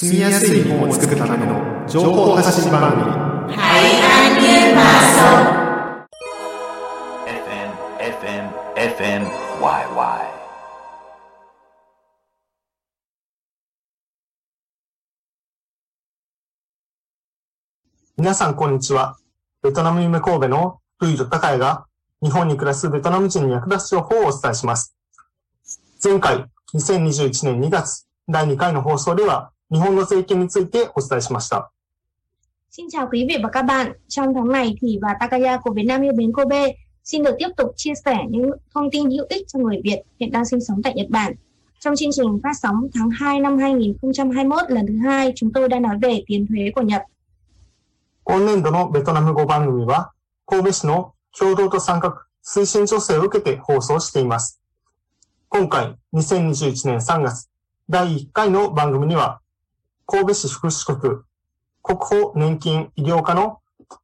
住みやすい日本を作るための情報発信番組 FM, FM, FM, YY. 皆さん、こんにちは。ベトナム夢神戸のルイと高谷が日本に暮らすベトナム人に役立つ情報をお伝えします。前回、2021年2月、第2回の放送では日本の税金についてお伝えしました。 Xin chào quý vị và các bạn. Trong tháng này thì và Takaya của Việt Nam yêu mến Kobe xin được tiếp tục chia sẻ những thông tin hữu ích cho người Việt hiện đang sinh sống tại Nhật Bản. Trong chương trình phát sóng tháng 2 năm 2021 lần thứ hai, chúng tôi đã nói về tiền thuế của Nhật. 今年度のベトナム語番組は、神戸市の共同と参画推進助成を受けて放送しています。今回、2021年3月、第1回の番組には、 神戸市福祉局国保年金医療課の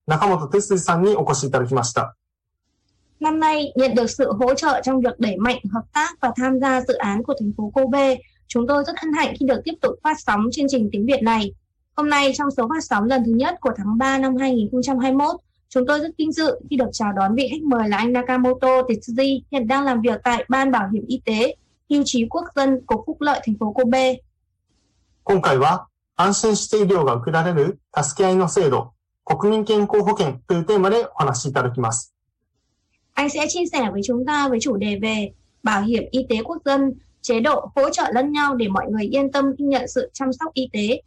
中本哲司さんにお越しいただきました。 Năm nay, nhận được sự hỗ trợ trong việc đẩy mạnh hợp tác và tham gia dự án của thành phố Kobe, chúng tôi rất hân hạnh khi được tiếp tục phát sóng chương trình tiếng Việt này. Hôm nay, trong số phát sóng lần thứ nhất của tháng 3 năm 2021, chúng tôi rất vinh dự khi được chào đón vị khách mời là anh Nakamoto Tetsuji, hiện đang làm việc tại Ban Bảo hiểm Y tế, Hưu trí Quốc dân, Cục Phúc lợi thành phố Kobe. 今回は 安心して医療が受けられる助け合いの制度、国民健康保険というテーマでお話しいただきます。Anh sẽ chia sẻ với chúng ta với chủ đề về bảo hiểm y tế quốc dân, chế độ hỗ trợ lẫn nhau để mọi người yên tâm khi nhận sự chăm sóc y tế.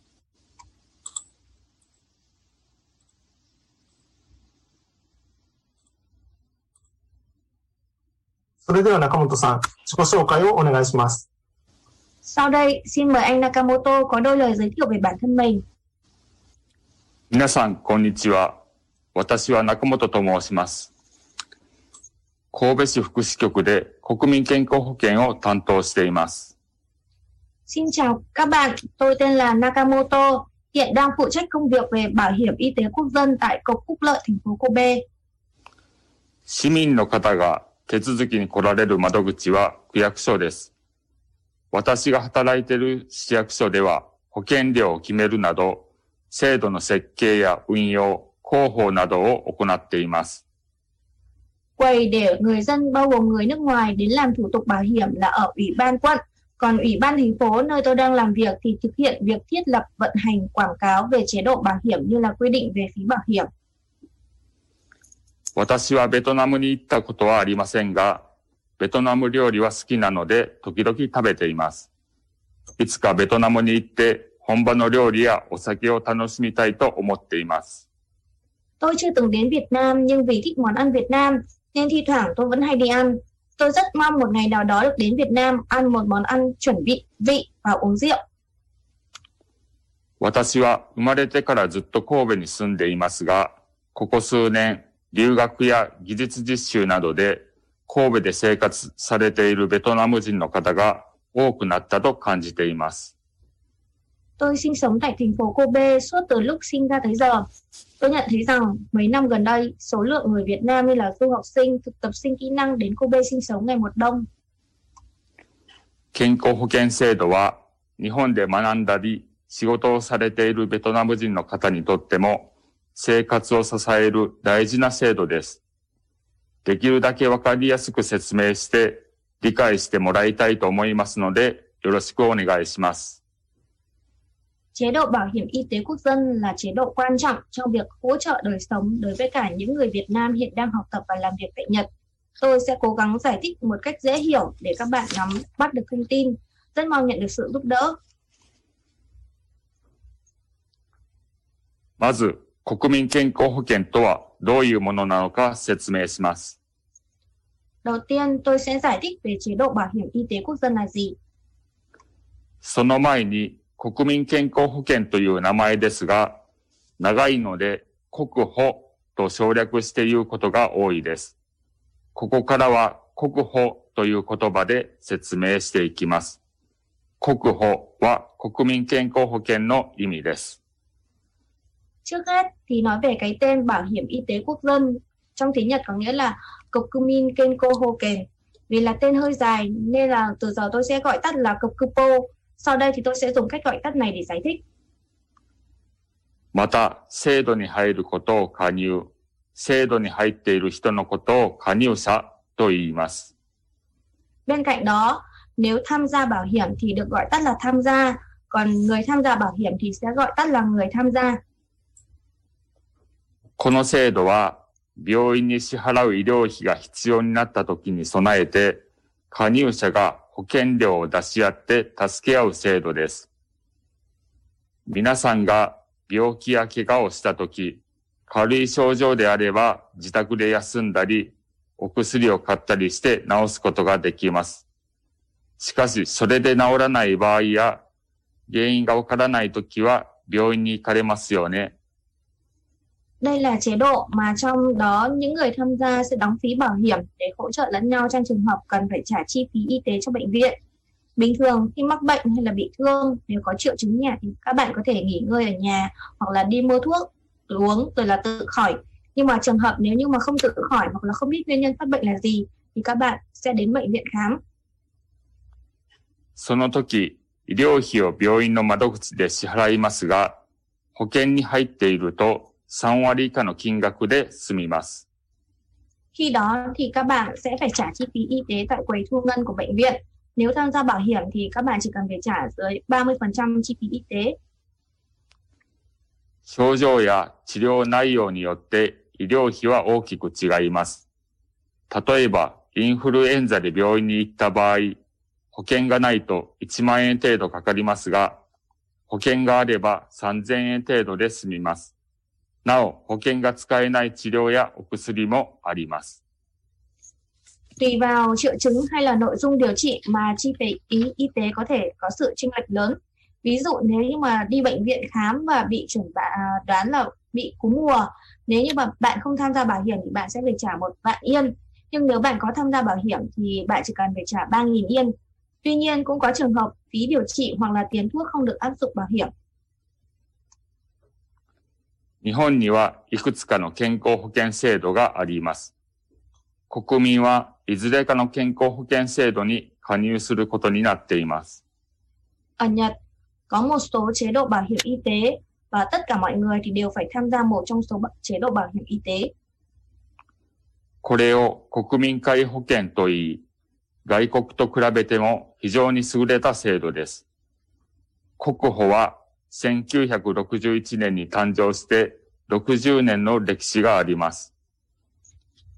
それでは中本さん、自己紹介をお願いします。Sau đây, xin mời anh Nakamoto có đôi lời giới thiệu về bản thân mình. 皆さん、こんにちは。私は中本と申します。神戸市福祉局で国民健康保険を担当しています。 Xin chào các bạn, tôi tên là Nakamoto, hiện đang phụ trách công việc về bảo hiểm y tế quốc dân tại Cục Phúc lợi thành phố Kobe. 市民の方が手続きに来られる窓口は区役所です。 私が働いている市役所では保険料を決めるなど、制度の設計や運用、広報などを行っています。Quầy để người dân bao gồm người nước ngoài đến làm thủ tục bảo hiểm là ở Ủy ban quận, còn Ủy ban thành phố nơi tôi đang làm việc thì thực hiện việc thiết lập vận hành quảng cáo về chế độ bảo hiểm như là quy định về phí bảo hiểm. 私はベトナムに行ったことはありませんが、ベトナム料理は好きなので時々食べています。いつかベトナムに行って本場の料理やお酒を楽しみたいと思っています。Tôi chưa từng đến Việt Nam nhưng vì thích món ăn Việt Nam nên thi thoảng tôi vẫn hay đi ăn. Tôi rất mong một ngày nào đó được đến Việt Nam ăn một món ăn chuẩn bị vị và uống rượu. 私は生まれてからずっと神戸に住んでいますが、ここ数年、留学や技術実習などで神戸で生活されているベトナム人の方が多くなったと感じています。Tôi sinh sống tại thành phố Kobe suốt từ lúc sinh ra tới giờ. Tôi nhận thấy rằng mấy năm gần đây, số lượng người Việt Nam như là du học sinh, thực tập sinh kỹ năng đến Kobe sinh sống ngày một đông. 健康保険制度は日本で学んだり仕事をされているベトナム人の方にとっても生活を支える大事な制度です。できるだけわかりやすく説明して理解してもらいたいと思いますのでよろしくお願いします。 Chế độ bảo hiểm y tế quốc dân là chế độ quan trọng trong việc hỗ trợ đời sống đối với cả những người Việt Nam hiện đang học tập và làm việc tại Nhật. Tôi sẽ cố gắng giải thích một cách dễ hiểu để các bạn nắm bắt được thông tin. Rất mong nhận được sự giúp đỡ. まず、国民健康保険とはどういうものなのか説明します。 Đầu tiên, tôi sẽ giải thích về chế độ bảo hiểm y tế quốc dân là gì. その前に国民健康保険という名前ですが、長いので国保と省略して言うことが多いです。ここからは国保という言葉で説明していきます。国保は国民健康保険の意味です。 Trước hết thì nói về cái tên bảo hiểm y tế quốc dân. Trong tiếng Nhật có nghĩa là Kokumin Kenko Hoken. Vì là tên hơi dài nên là từ giờ tôi sẽ gọi tắt là Kokupo. Sau đây thì tôi sẽ dùng cách gọi tắt này để giải thích. また、制度に入ることを加入、制度に入っている人のことを加入者と言います。 Bên cạnh đó, nếu tham gia bảo hiểm thì được gọi tắt là tham gia, còn người tham gia bảo hiểm thì sẽ gọi tắt là người tham gia. この制度は、 病院に支払う医療費が必要になった時に備えて、加入者が保険料を出し合って助け合う制度です。皆さんが病気や怪我をした時、軽い症状であれば自宅で休んだり、お薬を買ったりして治すことができます。しかし、それで治らない場合や、原因がわからない時は病院に行かれますよね。Đây là chế độ mà trong đó những người tham gia sẽ đóng phí bảo hiểm để hỗ trợ lẫn nhau trong trường hợp cần phải trả chi phí y tế cho bệnh viện. Bình thường khi mắc bệnh hay là bị thương, nếu có triệu chứng nhẹ thì các bạn có thể nghỉ ngơi ở nhà hoặc là đi mua thuốc uống rồi là tự khỏi. Nhưng mà trường hợp nếu như mà không tự khỏi hoặc là không biết nguyên nhân phát bệnh là gì thì các bạn sẽ đến bệnh viện khám. その時、医療費を病院の窓口で支払いますが、保険に入っていると 3割以下の金額で済みます。Khi đó thì các bạn sẽ phải trả chi phí y tế tại quầy thu ngân của bệnh viện. Nếu tham gia bảo hiểm thì các bạn chỉ cần phải trả dưới 30% chi phí y tế. 症状や治療内容によって医療費は大きく違います。例えば、インフルエンザで病院に行った場合、保険がないと1万円程度かかりますが、保険があれば3000円程度で済みます。なお、保険が使えない治療やお薬もあります。 Tùy vào triệu chứng hay là nội dung điều trị mà chi phí y, y tế có thể có sự chênh lệch lớn. Ví dụ nếu như mà đi bệnh viện khám và bị chuẩn bạn đoán là bị cúm mùa, nếu như mà bạn không tham gia bảo hiểm thì bạn sẽ phải trả một vạn yên. Nhưng nếu bạn có tham gia bảo hiểm thì bạn chỉ cần phải trả 3.000 yên. Tuy nhiên cũng có trường hợp phí điều trị hoặc là tiền thuốc không được áp dụng bảo hiểm. 日本にはいくつかの健康保険制度があります。国民はいずれかの健康保険制度に加入することになっています。これを国民会保険といい、外国と比べても非常に優れた制度です。国保は1961年に誕生して60年の歴史があります。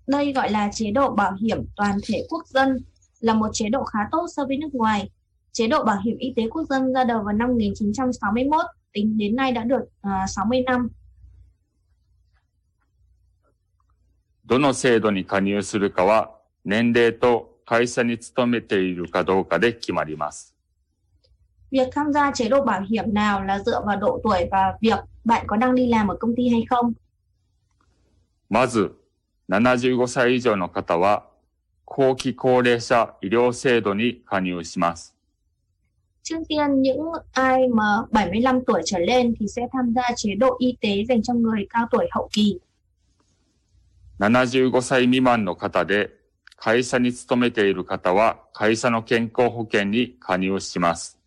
Đây gọi là chế độ bảo hiểm toàn thể quốc dân, là một chế độ khá tốt so với nước ngoài. Chế độ bảo hiểm y tế quốc dân ra đời vào năm 1961, tính đến nay đã được à, 60 năm. どの制度に加入するかは年齢と会社に勤めているかどうかで決まります。Việc tham gia chế độ bảo hiểm nào là dựa vào độ tuổi và việc bạn có đang đi làm ở công ty hay không. まず、75歳以上の方は、後期高齢者医療制度に加入します。 Trước tiên, những ai mà 75 tuổi trở lên thì sẽ tham gia chế độ y tế dành cho người cao tuổi hậu kỳ. 75歳未満の方で、会社に勤めている方は、会社の健康保険に加入します。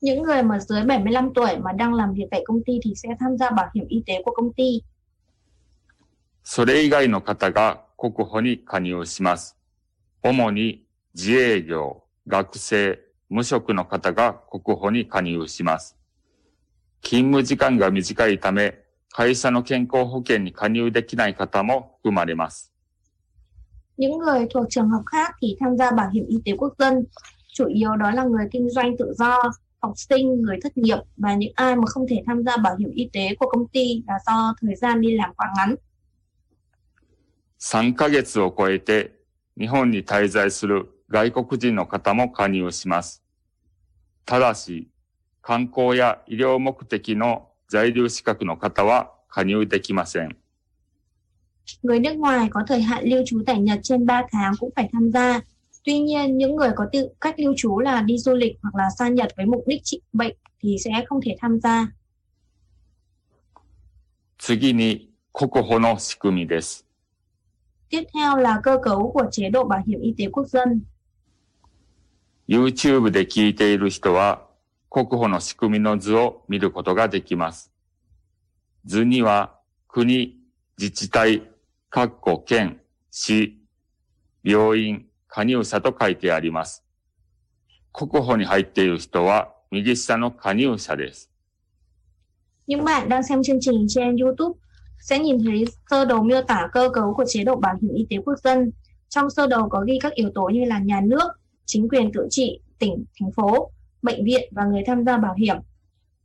Những người mà dưới 75 tuổi mà đang làm việc tại công ty thì sẽ tham gia bảo hiểm y tế của công ty. それ以外の方が国保に加入します。主に自営業、学生、無職の方が国保に加入します。勤務時間が短いため、会社の健康保険に加入できない方も含まれます。 Những người thuộc trường hợp khác thì tham gia bảo hiểm y tế quốc dân. Chủ yếu đó là người kinh doanh tự do, học sinh, người thất nghiệp và những ai mà không thể tham gia bảo hiểm y tế của công ty là do thời gian đi làm quá ngắn. 3ヶ月を超えて日本に滞在する外国人の方も加入します。ただし、観光や医療目的の在留資格の方は加入できません。 Người nước ngoài có thời hạn lưu trú tại Nhật trên 3 tháng cũng phải tham gia. Tuy nhiên, những người có tư cách lưu trú là đi du lịch hoặc là sang Nhật với mục đích trị bệnh thì sẽ không thể tham gia. 次に国保の仕組みです。 Tiếp theo là cơ cấu của chế độ bảo hiểm y tế quốc dân. YouTube で聞いている人は国保の仕組みの図を見ることができます。 図には国、自治体、各個県、市、病院、 加入者と書いてあります。国保に入っている人は右下の加入者です。 Những bạn đang xem chương trình trên YouTube sẽ nhìn thấy sơ đồ miêu tả cơ cấu của chế độ bảo hiểm y tế quốc dân. Trong sơ đồ có ghi các yếu tố như là nhà nước, chính quyền tự trị, tỉnh, thành phố, bệnh viện và người tham gia bảo hiểm.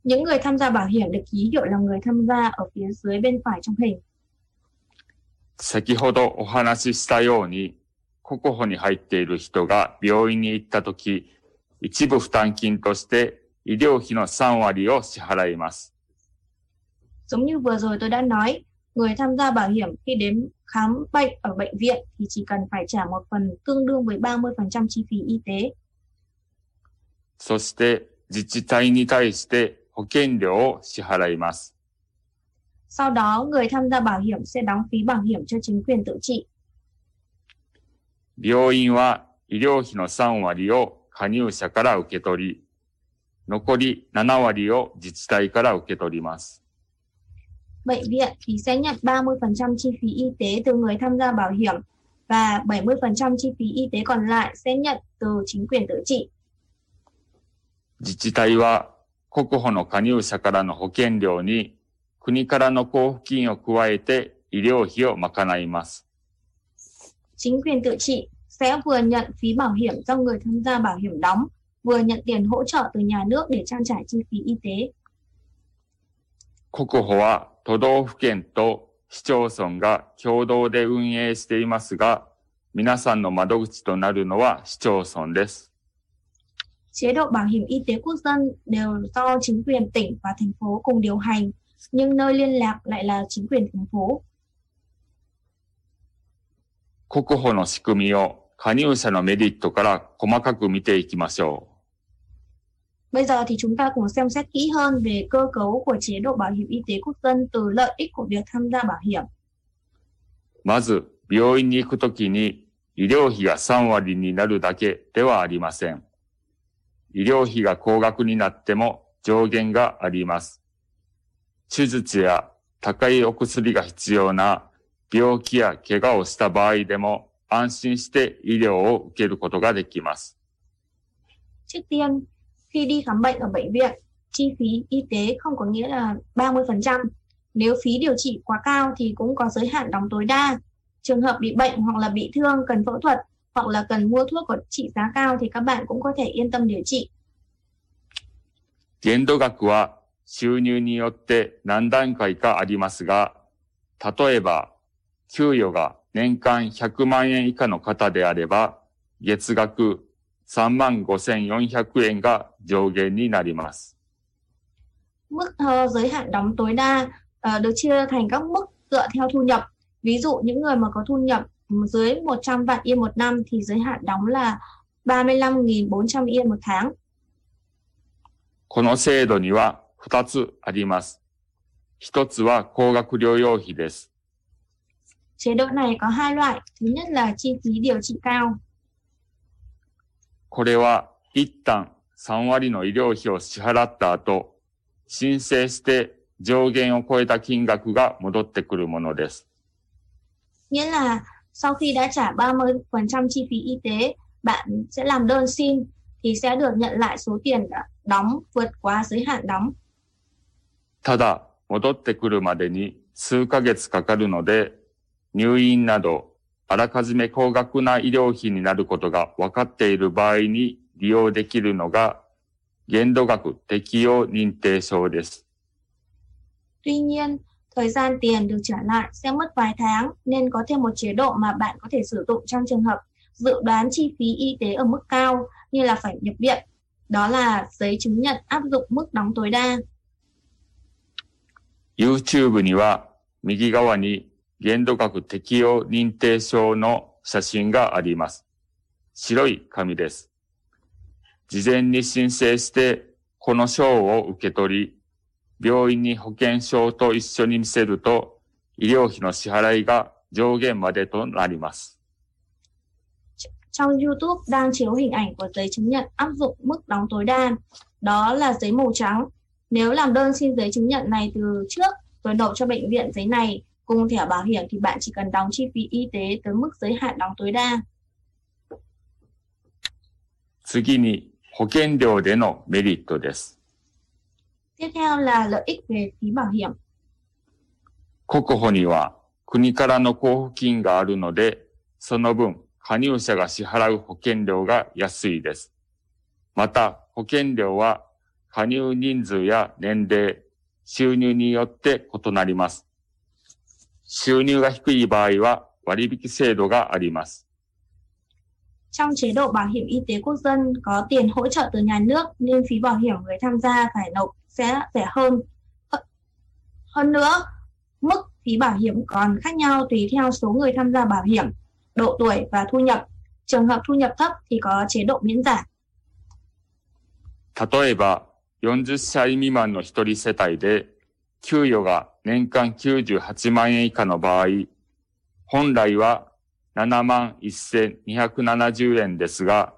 Những người tham gia bảo hiểm được ký hiệu là người tham gia ở phía dưới bên phải trong hình. 先ほどお話ししたように、 国保に入っている人が病院に行ったとき、一部負担金として医療費の3割を支払います。Giống như vừa rồi tôi đã nói, người tham gia bảo hiểm khi đến khám bệnh ở bệnh viện thì chỉ cần phải trả một phần tương đương với 30% chi phí y tế. そして自治体に対して保険料を支払います。Sau đó, người tham gia bảo hiểm sẽ đóng phí bảo hiểm cho chính quyền tự trị. 病院は医療費の3割を加入者から受け取り、残り7割を自治体から受け取ります。Bệnh viện thì sẽ nhận 30% chi phí y tế từ người tham gia bảo hiểm và 70% chi phí y tế còn lại sẽ nhận từ chính quyền tự trị. 自治体は国保の加入者からの保険料に国からの交付金を加えて医療費を賄います。Chính quyền tự trị sẽ vừa nhận phí bảo hiểm do người tham gia bảo hiểm đóng, vừa nhận tiền hỗ trợ từ nhà nước để trang trải chi phí y tế. 国保は都道府県と市町村が共同で運営していますが、皆さんの窓口となるのは市町村です。 Chế độ bảo hiểm y tế quốc dân đều do chính quyền tỉnh và thành phố cùng điều hành, nhưng nơi liên lạc lại là chính quyền thành phố. 国保の仕組みを加入者のメリットから細かく見ていきましょ Bây giờ thì chúng ta cùng xem xét kỹ hơn về cơ cấu của chế độ bảo hiểm y tế quốc dân từ lợi ích của việc tham gia bảo hiểm. う。まず、病院に行くときに医療費が3割になるだけではありません。医療費が高額になっても上限があります。手術や高いお薬が必要な病気や怪我をした場合でも安心して医療を受けることができます。 Trước tiên, khi đi khám bệnh ở bệnh viện, chi phí y tế không có nghĩa là 30%. Nếu phí điều trị quá cao thì cũng có giới hạn đóng tối đa. Trường hợp bị bệnh hoặc là bị thương cần phẫu thuật hoặc là cần mua thuốc có trị giá cao thì các bạn cũng có thể yên tâm điều trị. 限度額は収入によって何段階かありますが、例えば、 給与が年間100万円以下の方であれば、月額3万5400円が上限になります。Mức ờ, giới hạn đóng tối đa ờ, được chia thành các mức dựa theo thu nhập. Ví dụ những người mà có thu nhập dưới 100 vạn yên một năm thì giới hạn đóng là 35.400 yên một tháng. この制度には2つあります。1つは高額療養費です。Chế độ này có hai loại. Thứ nhất là chi phí điều trị cao. これは一旦3割の医療費を支払った後、申請して上限を超えた金額が戻ってくるものです。 Nghĩa là sau khi đã trả 30% chi phí y tế, bạn sẽ làm đơn xin thì sẽ được nhận lại số tiền đã đóng vượt quá giới hạn đóng. ただ、戻ってくるまでに数ヶ月かかるので、 入院など、あらかじめ高額な医療費になることが分かっている場合に利用できるのが、限度額適用認定証です。 Tuy nhiên, thời gian tiền được trả lại sẽ mất vài tháng nên có thêm một chế độ mà bạn có thể sử dụng trong trường hợp dự đoán chi phí y tế ở mức cao như là phải nhập viện. Đó là giấy chứng nhận áp dụng mức đóng tối đa. YouTube には右側に 限度額適用認定証の写真があります。白い紙です。事前に申請してこの証を受け取り、病院に保険証と一緒に見せると医療費の支払いが上限までとなります。Trong YouTube đang chiếu hình ảnh của giấy chứng nhận áp dụng mức đóng tối đa. Đó là giấy màu trắng. Nếu làm đơn xin giấy chứng nhận này từ trước rồi nộp cho bệnh viện giấy này. Cùng thẻ bảo hiểm thì bạn chỉ cần đóng chi phí y tế tới mức giới hạn đóng tối đa. 次に、保険料でのメリットです。Tiếp theo là lợi ích về phí bảo hiểm. 国保には国からの交付金があるので、その分、加入者が支払う保険料が安いです。また、保険料は加入人数や年齢、収入によって異なります。収入が低い場合は割引制度があります。 Trong chế độ bảo hiểm y tế quốc dân có tiền hỗ trợ từ nhà nước nên phí bảo hiểm người tham gia phải nộp sẽ rẻ hơn. H- Hơn nữa, mức phí bảo hiểm còn khác nhau tùy theo số người tham gia bảo hiểm, độ tuổi và thu nhập. Trường hợp thu nhập thấp thì có chế độ miễn giảm. 例えば、40歳未満の一人世帯で、給与が 年間98万円以下の場合、本来は7万1270円ですが、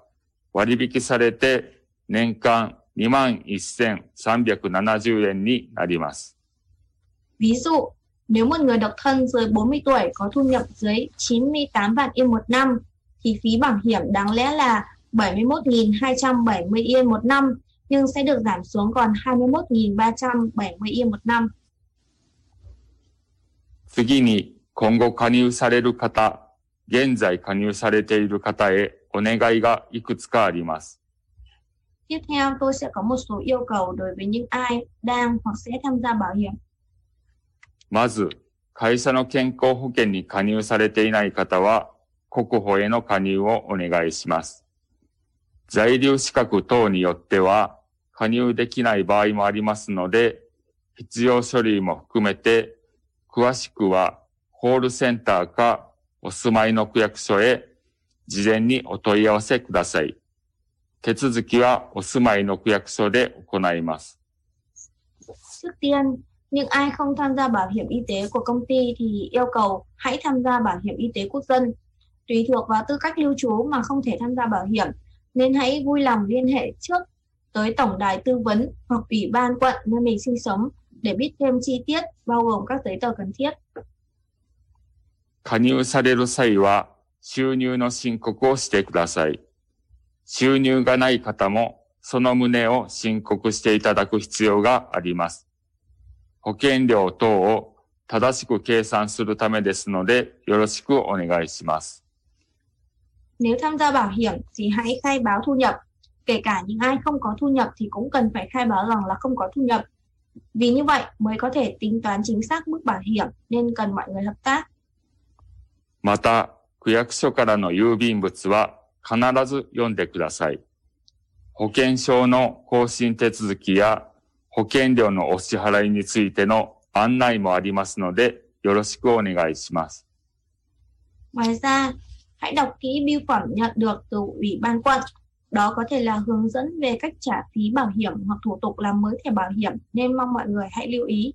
割引されて年間2万1370円になります。Ví dụ, nếu một người độc thân dưới 40 tuổi có thu nhập dưới 98 vạn yên một năm, thì phí bảo hiểm đáng lẽ là 71.270 yên một năm, nhưng sẽ được giảm xuống còn 21.370 yên một năm. 次に、今後加入される方、現在加入されている方へお願いがいくつかあります。Tiếp theo tôi sẽ có một số yêu cầu đối với những ai đang hoặc sẽ tham gia bảo hiểm. まず、会社の健康保険に加入されていない方は、国保への加入をお願いします。在留資格等によっては、加入できない場合もありますので、必要書類も含めて、詳しくは、コールセンターかお住まいの区役所へ事前にお問い合わせください。手続きはお住まいの区役所で行います。Trước tiên, những ai không tham gia bảo hiểm y tế của công ty thì yêu cầu hãy tham gia bảo hiểm y tế quốc dân. Tùy thuộc vào tư cách lưu trú mà không thể tham gia bảo hiểm, nên hãy vui lòng liên hệ trước tới tổng đài tư vấn hoặc ủy ban quận nơi mình sinh sống để biết thêm chi tiết bao gồm các giấy tờ cần thiết. 加入される際は収入の申告をしてください。収入がない方もその旨を申告していただく必要があります。保険料等を正しく計算するためですのでよろしくお願いします。Nếu tham gia bảo hiểm thì hãy khai báo thu nhập. Kể cả những ai không có thu nhập thì cũng cần phải khai báo rằng là không có thu nhập. Vì như vậy mới có thể tính toán chính xác mức bảo hiểm nên cần mọi người hợp tác. また、区役所からの郵便物は必ず読んでください。保険証の更新手続きや保険料のお支払いについての案内もありますので、よろしくお願いします。Ngoài ra, hãy đọc kỹ bưu phẩm nhận được từ Ủy ban quận. Đó có thể là hướng dẫn về cách trả phí bảo hiểm hoặc thủ tục làm mới thẻ bảo hiểm nên mong mọi người hãy lưu ý.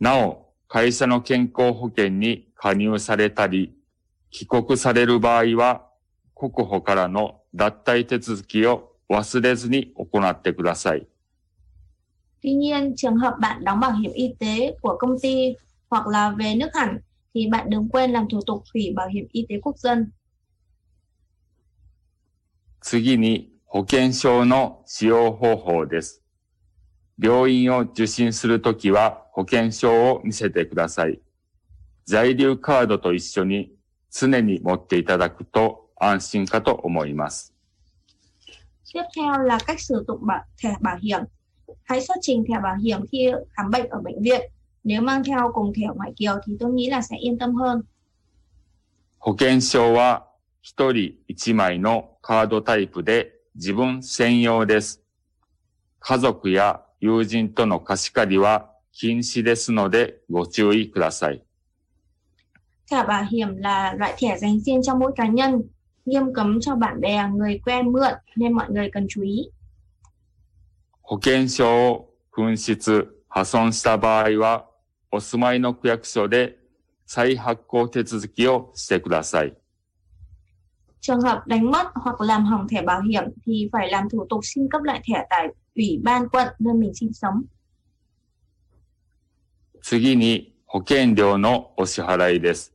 なお、会社の健康保険に加入されたり、帰国される場合は、国保からの脱退手続きを忘れずに行ってください。 Tuy nhiên, trường hợp bạn đóng bảo hiểm y tế của công ty hoặc là về nước hẳn thì bạn đừng quên làm thủ tục hủy bảo hiểm y tế quốc dân. 次に保険証の使用方法です。病院を受診するときは保険証を見せてください。在留カードと一緒に常に持っていただくと安心かと思います。Tiếp theo là cách sử dụng bảo, thẻ bảo hiểm. Hãy xuất trình thẻ bảo hiểm khi khám bệnh ở bệnh viện. Nếu mang theo cùng thẻ ngoại kiều thì tôi nghĩ là sẽ yên tâm hơn. 保険証は一人一枚のカードタイプで自分専用です。家族や友人との貸し借りは禁止ですのでご注意ください。Thẻ bảo hiểm là loại thẻ dành riêng cho mỗi cá nhân, nghiêm cấm cho bạn bè, người quen mượn nên mọi người cần chú ý. 保険証を紛失、破損した場合は、お住まいの区役所で再発行手続きをしてください。Trường hợp đánh mất hoặc làm hỏng thẻ bảo hiểm thì phải làm thủ tục xin cấp lại thẻ tại Ủy ban quận nơi mình sinh sống. 次に保険料のお支払いです。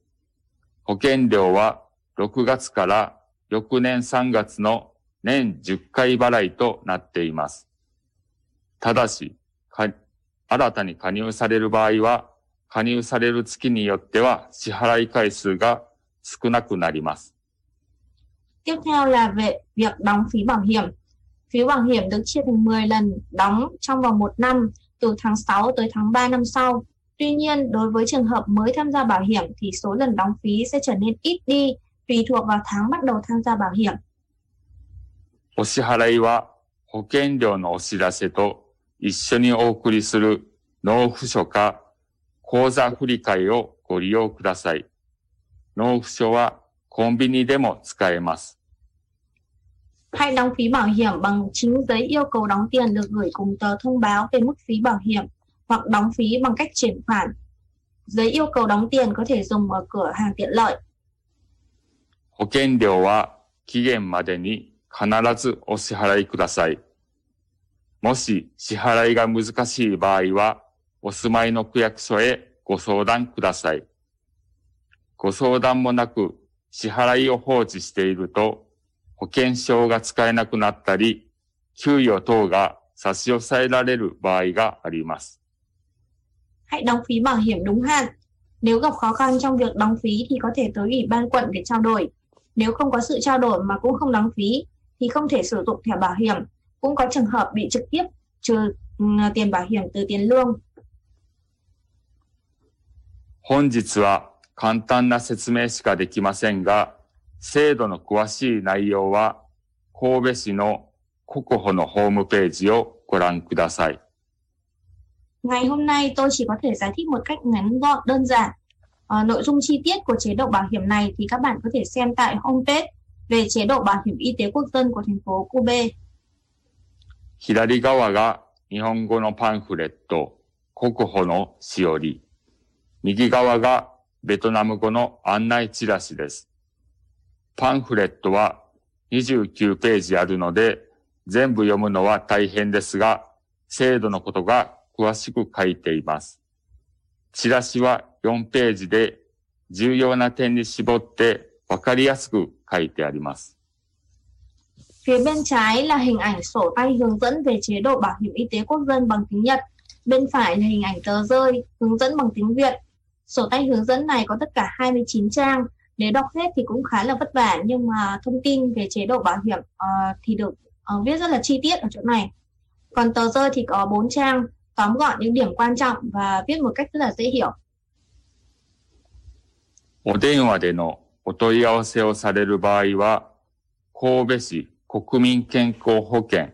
保険料は6月から翌年3月の年10回払いとなっています。ただし、新たに加入される場合は、加入される月によっては支払い回数が少なくなります。Tiếp theo là về việc đóng phí bảo hiểm. Phí bảo hiểm được chia thành 10 lần đóng trong vòng một năm từ tháng 6 tới tháng 3 năm sau. Tuy nhiên, đối với trường hợp mới tham gia bảo hiểm thì số lần đóng phí sẽ trở nên ít đi tùy thuộc vào tháng bắt đầu tham gia bảo hiểm. お支払いは保険料のお知らせと一緒にお送りする納付書か口座振替をご利用ください。納付書は コンビニでも使えます。Hãy đóng phí bảo hiểm bằng chính giấy yêu cầu đóng tiền được gửi cùng tờ thông báo về mức phí bảo hiểm hoặc đóng phí bằng cách chuyển khoản. Giấy yêu cầu đóng tiền có thể dùng ở cửa hàng tiện lợi. 保険料は期限までに必ずお支払いください。もし支払いが難しい場合は、お住まいの区役所へご相談ください。ご相談もなく支払いを放置していると、保険証が使えなくなったり、給与等が差し押さえられる場合があります。Hãy đóng phí bảo hiểm đúng hạn. Nếu gặp khó khăn trong việc đóng phí thì có thể tới ủy ban quận để trao đổi. Nếu không có sự trao đổi mà cũng không đóng phí thì không thể sử dụng thẻ bảo hiểm. Cũng có trường hợp bị trực tiếp trừ tiền bảo hiểm từ tiền lương. 本日は簡単な説明しかできませんが、制度の詳しい内容は神戸市の国保のホームページをご覧ください。 Ngày hôm nay tôi chỉ có thể giải thích một cách ngắn gọn đơn giản. Ờ, nội dung chi tiết của chế độ bảo hiểm này thì các bạn có thể xem tại homepage về chế độ bảo hiểm y tế quốc dân của thành phố Kobe. 左側が日本語のパンフレット、国保のしおり。右側が ベトナム語の案内チラシです。パンフレットは29ページあるので、全部読むのは大変ですが、制度のことが詳しく書いています。チラシは4ページで重要な点に絞ってわかりやすく書いてあります。Phía bên trái là hình ảnh sổ tay hướng dẫn về chế độ bảo hiểm y tế quốc dân bằng tiếng Nhật. Bên phải là hình ảnh tờ rơi hướng dẫn bằng tiếng Việt. Sổ tay hướng dẫn này có tất cả 29 trang. Nếu đọc hết thì cũng khá là vất vả nhưng mà thông tin về chế độ bảo hiểm ờ, thì được ờ, viết rất là chi tiết ở chỗ này. Còn tờ rơi thì có 4 trang tóm gọn những điểm quan trọng và viết một cách rất là dễ hiểu. お電話でのお問い合わせをされる場合は、神戸市国民健康保険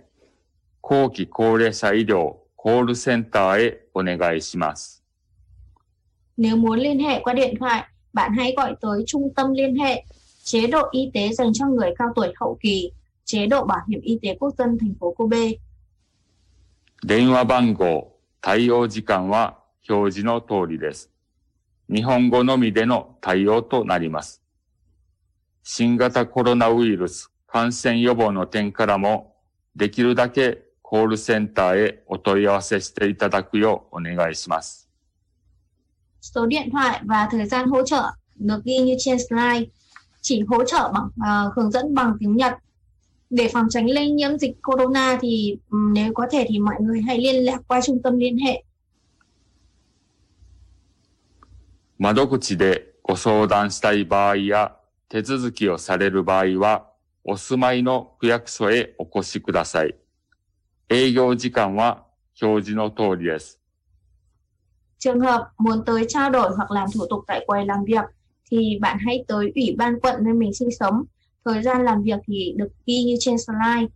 後期高齢者医療コールセンターへお願いします。 Nếu muốn liên hệ qua điện thoại, bạn hãy gọi tới trung tâm liên hệ, chế độ y tế dành cho người cao tuổi hậu kỳ, chế độ bảo hiểm y tế quốc dân thành phố Kobe. 電話番号、対応時間は表示の通りです。日本語のみでの対応となります。新型コロナウイルス感染予防の点からも、できるだけコールセンターへお問い合わせしていただくようお願いします。Số điện thoại và thời gian hỗ trợ được ghi như trên slide, chỉ hỗ trợ bằng ờ, hướng dẫn bằng tiếng Nhật. Để phòng tránh lây nhiễm dịch corona thì ừm, nếu có thể thì mọi người hãy liên lạc qua trung tâm liên hệ. 窓口でご相談したい場合や手続きをされる場合は、お住まいの区役所へお越しください。営業時間は表示の通りです。 Trường hợp muốn tới trao đổi hoặc làm thủ tục tại quầy làm việc thì bạn hãy tới ủy ban quận nơi mình sinh sống. Thời gian làm việc thì được ghi như trên slide.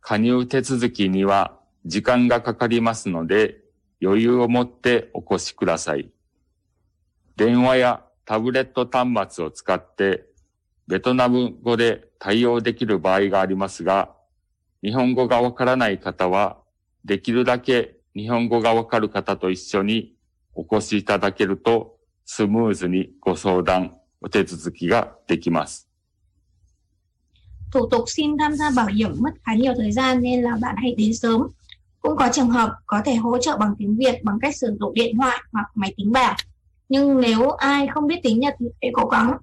加入手続きには時間がかかりますので、余裕を持ってお越しください。電話やタブレット端末を使って、ベトナム語で対応できる場合がありますが、日本語がわからない方は、できるだけ日本語がわかる方と一緒にお越しいただけると、スムーズにご相談、お手続きができます。 Thủ tục xin tham gia bảo hiểm mất khá nhiều thời gian nên là bạn hãy đến sớm. Cũng có trường hợp có thể hỗ trợ bằng tiếng Việt bằng cách sử dụng điện thoại hoặc máy tính bảng. Nhưng nếu ai không biết tiếng Nhật thì hãy cố gắng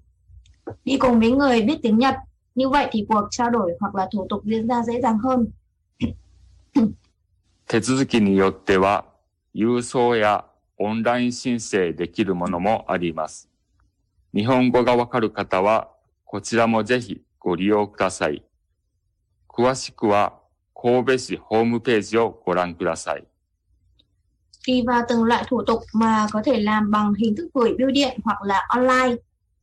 đi cùng với người biết tiếng Nhật. Như vậy thì cuộc trao đổi hoặc là thủ tục diễn ra dễ dàng hơn. 手続きによっては、郵送やオンライン申請できるものもあります。日本語がわかる方は、こちらもぜひご利用ください。詳しくは、神戸市ホームページをご覧ください。Tùy vào từng loại thủ tục mà có thể làm bằng hình thức gửi bưu điện hoặc là online.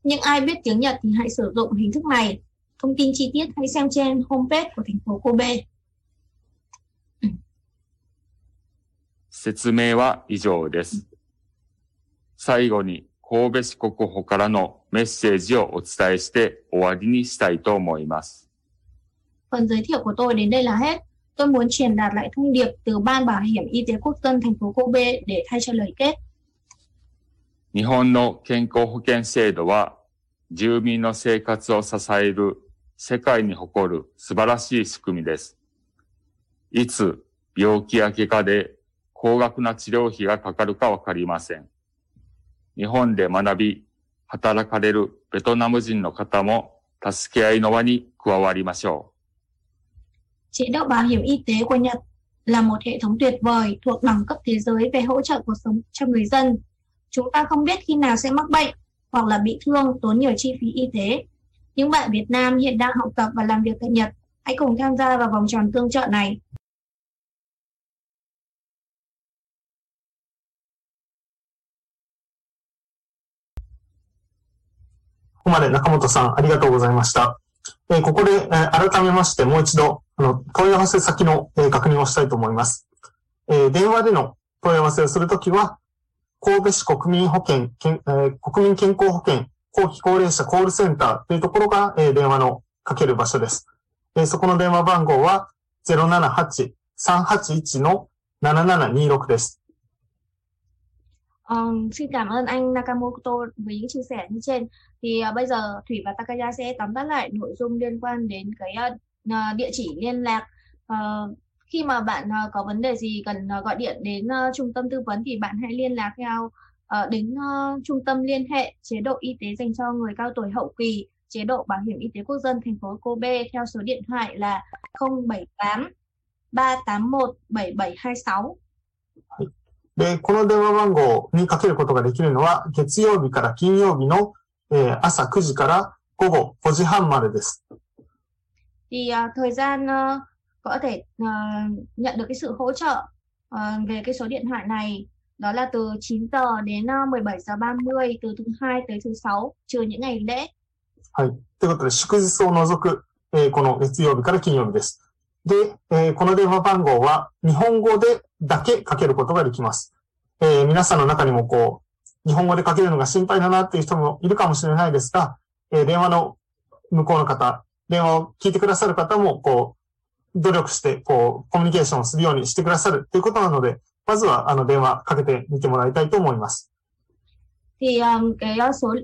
Nhưng ai biết tiếng Nhật thì hãy sử dụng hình thức này. Thông tin chi tiết hãy xem trên homepage của thành phố Kobe. 説明は以上です。最後に神戸市国保からのメッセージをお伝えして終わりにしたいと思います。Phần giới thiệu của tôi đến đây là hết. Tôi muốn truyền đạt lại thông điệp từ Ban Bảo hiểm Y tế Quốc dân thành phố Kobe để thay cho lời kết. 日本の健康保険制度は住民の生活を支える世界に誇る素晴らしい仕組みです。いつ病気や怪我で高額な治療費がかかるかわかりません。日本で学び、働かれるベトナム人の方も助け合いの輪に加わりましょう。 Chế độ bảo hiểm y tế của Nhật là một hệ thống tuyệt vời thuộc đẳng cấp thế giới về hỗ trợ cuộc sống cho người dân. Chúng ta không biết khi nào sẽ mắc bệnh hoặc là bị thương tốn nhiều chi phí y tế. Những bạn Việt Nam hiện đang học tập và làm việc tại Nhật, hãy cùng tham gia vào vòng tròn tương trợ này. ここまで中本さんありがとうございました。えーここで、えー改めましてもう一度、あの、問い合わせ先の、えー確認をしたいと思います。え電話での問い合わせをするときは、神戸市国民保険、え国民健康保険、後期高齢者コールセンターというところが、え電話のかける場所です。えそこの電話番号は078-381-7726です。Um, xin cảm ơn anh Nakamoto với những chia sẻ như trên. Thì uh, bây giờ Thủy và Takaya sẽ tóm tắt lại nội dung liên quan đến cái uh, địa chỉ liên lạc. Uh, khi mà bạn uh, có vấn đề gì cần uh, gọi điện đến uh, trung tâm tư vấn thì bạn hãy liên lạc theo uh, đến uh, trung tâm liên hệ chế độ y tế dành cho người cao tuổi hậu kỳ, chế độ bảo hiểm y tế quốc dân thành phố Kobe theo số điện thoại là 078 381 7726. で、この電話番号にかけることができるのは、月曜日から金曜日の、えー朝9時から午後5時半までです。thì à, thời gian ờ, có thể ờ, nhận được cái sự hỗ trợ ờ, về cái số điện thoại này đó là từ 9 giờ đến ờ, 17 giờ 30 từ thứ hai tới thứ sáu trừ những ngày lễ はい。ということで、祝日を除く、えーこの月曜日から金曜日です。で、えーこの電話番号は日本語でだけかけることができます。えー皆さんの中にもこう、日本語でかけるのが心配だなっていう人もいるかもしれないですが、えー電話の向こうの方、電話を聞いてくださる方も、こう、努力して、こう、コミュニケーションをするようにしてくださるということなので、まずは、あの、電話かけてみてもらいたいと思います。thì cái số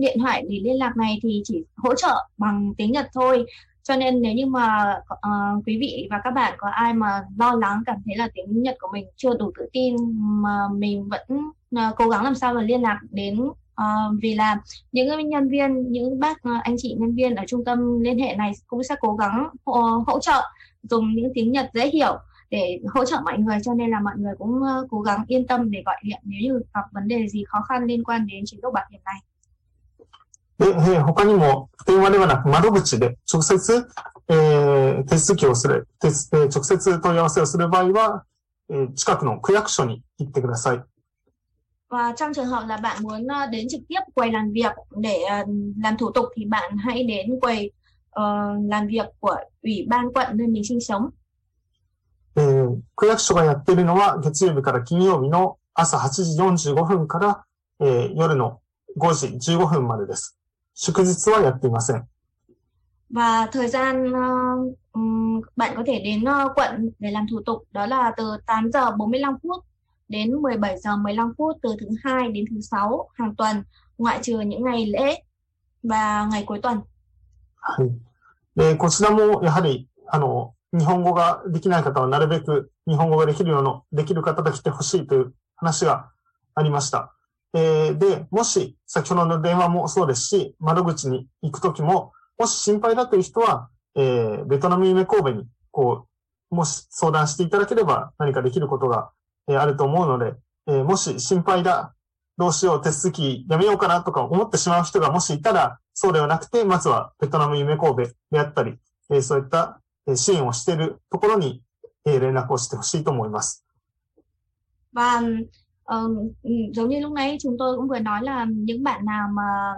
điện thoại để liên lạc này thì chỉ hỗ trợ bằng tiếng Nhật thôi cho nên nếu như mà uh, quý vị và các bạn có ai mà lo lắng cảm thấy là tiếng Nhật của mình chưa đủ tự tin mà mình vẫn uh, cố gắng làm sao mà liên lạc đến Uh, vì là những nhân viên những bác anh chị nhân viên ở trung tâm liên hệ này cũng sẽ cố gắng hỗ, hỗ trợ dùng những tiếng Nhật dễ hiểu để hỗ trợ mọi người cho nên là mọi người cũng uh, cố gắng yên tâm để gọi điện nếu như gặp vấn đề gì khó khăn liên quan đến chế độ bảo hiểm này. で、えー他にも電話ではなく窓口で直接、えー手続きをする、手すえー直接問い合わせをする場合は、えー近くの区役所に行ってください。Và trong trường hợp là bạn muốn đến trực tiếp quầy làm việc để làm thủ tục thì bạn hãy đến quầy ờ, làm việc của ủy ban quận nơi mình sinh sống. えー区役所がやっているのは月曜日から金曜日の朝8時45分から、えー夜の5時15分までです。祝日はやっていません。Và thời gian ừm, bạn có thể đến ờ, quận để làm thủ tục đó là từ 8 giờ 45 phút đến 17 giờ 15 phút từ thứ hai đến thứ sáu hàng tuần ngoại trừ những ngày lễ và ngày cuối tuần. はい。で、こちらもやはり、あの、日本語ができない方はなるべく日本語ができるような、できる方が来てほしいという話がありました。えーで、もし、先ほどの電話もそうですし、窓口に行くときも、もし心配だという人は、えーベトナム夢神戸に、こう、もし相談していただければ何かできることが、えーあると思うので、えーもし心配だ、どうしよう、手続きやめようかなとか思ってしまう人がもしいたら、そうではなくて、まずはベトナム夢神戸であったり、えーそういった支援をしているところに、えー連絡をしてほしいと思います。Và ờ, ừ, giống như lúc nãy chúng tôi cũng vừa nói là những bạn nào mà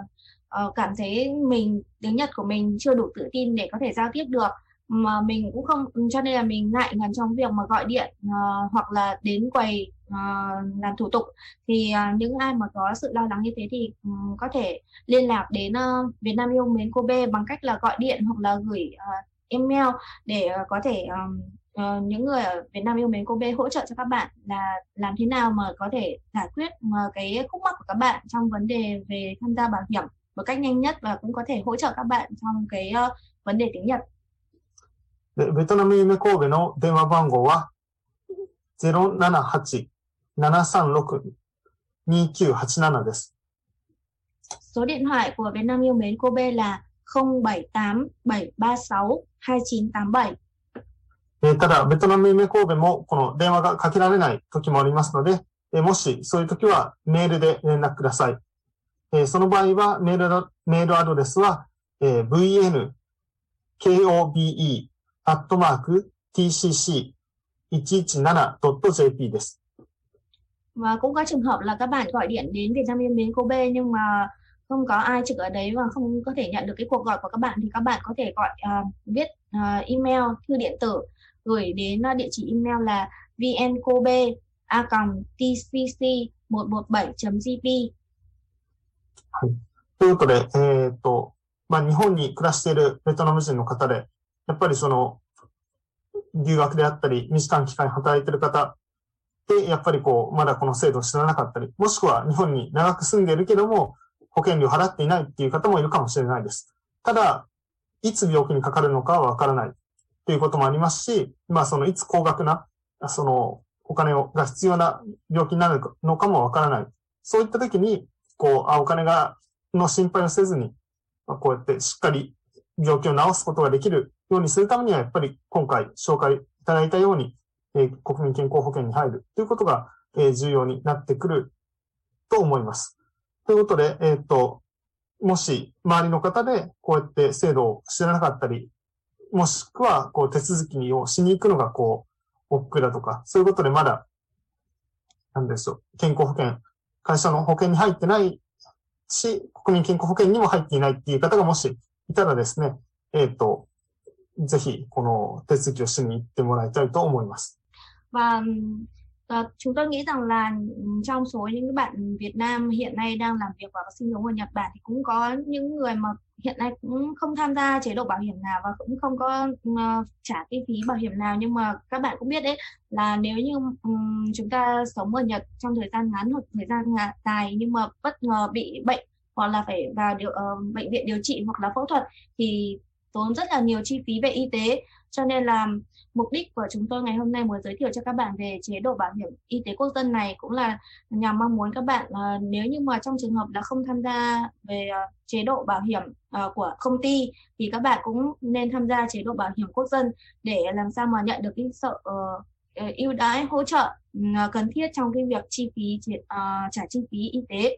uh, cảm thấy mình tiếng Nhật của mình chưa đủ tự tin để có thể giao tiếp được mà mình cũng không ừ, cho nên là mình ngại ngần trong việc mà gọi điện uh, hoặc là đến quầy uh, làm thủ tục. Thì uh, những ai mà có sự lo lắng như thế thì um, có thể liên lạc đến uh, Việt Nam yêu mến Kobe bằng cách là gọi điện hoặc là gửi uh, email để uh, có thể um, ờ, những người ở Việt Nam yêu mến Kobe hỗ trợ cho các bạn là làm thế nào mà có thể giải quyết mà cái khúc mắc của các bạn trong vấn đề về tham gia bảo hiểm một cách nhanh nhất và cũng có thể hỗ trợ các bạn trong cái ờ, vấn đề tiếng Nhật. でベトナム夢神戸の電話番号は、078-736-2987です。 Số điện thoại của Việt Nam yêu mến Kobe là 078 736 2987. えーただ、ベトナム夢神戸もこの電話がかけられない時もありますので、えーもしそういう時はメールで連絡ください。えーその場合はメールメールアドレスは、えー vnkobe.tcc117.jp です。Và cũng có trường hợp là các bạn gọi điện đến Việt Nam yêu mến Kobe nhưng mà không có ai trực ở đấy và không có thể nhận được cái cuộc gọi của các bạn thì các bạn có thể gọi à, viết à, email thư điện tử gửi đến địa chỉ email là vnkobe a tcc 117.gp ということで、えっ、と、まあ、日本に暮らしているベトナム人の方で、やっぱりその、留学であったり、短い期間働いている方で、やっぱりこう、まだこの制度を知らなかったり、もしくは日本に長く住んでいるけども、保険料払っていないっていう方もいるかもしれないです。ただ、いつ病気にかかるのかはわからない。ということもありますし、まあそのいつ高額な、そのお金をが必要な病気になるのかもわからない。そういった時に、こう、あ、お金が、の心配をせずに、まあこうやってしっかり病気を治すことができるようにするためには、やっぱり今回紹介いただいたように、えー国民健康保険に入るということが、えー重要になってくると思います。ということで、えーっと、もし周りの方でこうやって制度を知らなかったり、もしくはこう手続きをしに行くのがこう、億劫だとか、そういうことでまだ、なんでしょう、健康保険、会社の保険に入ってないし、国民健康保険にも入っていないっていう方がもしいたらですね、えっ、ーと、ぜひこの手続きをしに行ってもらいたいと思います。và ờ, chúng tôi nghĩ rằng là trong số những bạn Việt Nam hiện nay đang làm việc và sinh sống ở Nhật Bản thì cũng có những người mà hiện nay cũng không tham gia chế độ bảo hiểm nào và cũng không có uh, trả cái phí bảo hiểm nào. Nhưng mà các bạn cũng biết đấy là nếu như um, chúng ta sống ở Nhật trong thời gian ngắn hoặc thời gian dài nhưng mà bất ngờ bị bệnh hoặc là phải vào điều uh, bệnh viện điều trị hoặc là phẫu thuật thì tốn rất là nhiều chi phí về y tế cho nên là mục đích của chúng tôi ngày hôm nay muốn giới thiệu cho các bạn về chế độ bảo hiểm y tế quốc dân này cũng là nhằm mong muốn các bạn uh, nếu như mà trong trường hợp là không tham gia về uh, chế độ bảo hiểm uh, của công ty thì các bạn cũng nên tham gia chế độ bảo hiểm quốc dân để làm sao mà nhận được cái sự ờ, ưu đãi hỗ trợ uh, cần thiết trong cái việc chi phí uh, trả chi phí y tế.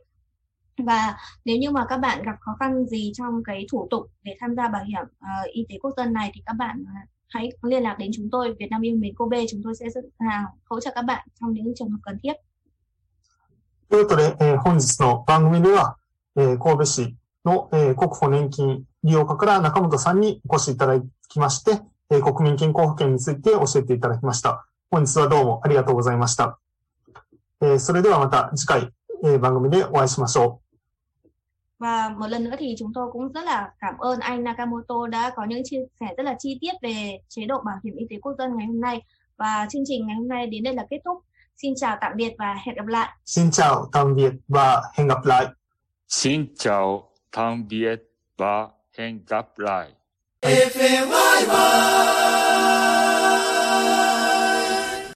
Và nếu như mà các bạn gặp khó khăn gì trong cái thủ tục để tham gia bảo hiểm uh, y tế quốc dân này thì các bạn hãy liên lạc đến chúng tôi Việt Nam yêu mến Kobe chúng tôi sẽ sẵn sàng hỗ trợ các bạn trong những trường hợp cần thiết ということで、えー本日の番組では、えー神戸市の、えー国保年金利用課から中本さんにお越しいただきまして、えー国民健康保険について教えていただきました。本日はどうもありがとうございました。えーそれではまた次回、えー番組でお会いしましょう và một lần nữa thì chúng tôi cũng rất là cảm ơn anh Nakamoto đã có những chia sẻ rất là chi tiết về chế độ bảo hiểm y tế quốc dân ngày hôm nay và chương trình ngày hôm nay đến đây là kết thúc xin chào tạm biệt và hẹn gặp lại う。Xin chào, tạm biệt và hẹn gặp lại. Xin chào, tạm biệt và hẹn gặp lại. FMY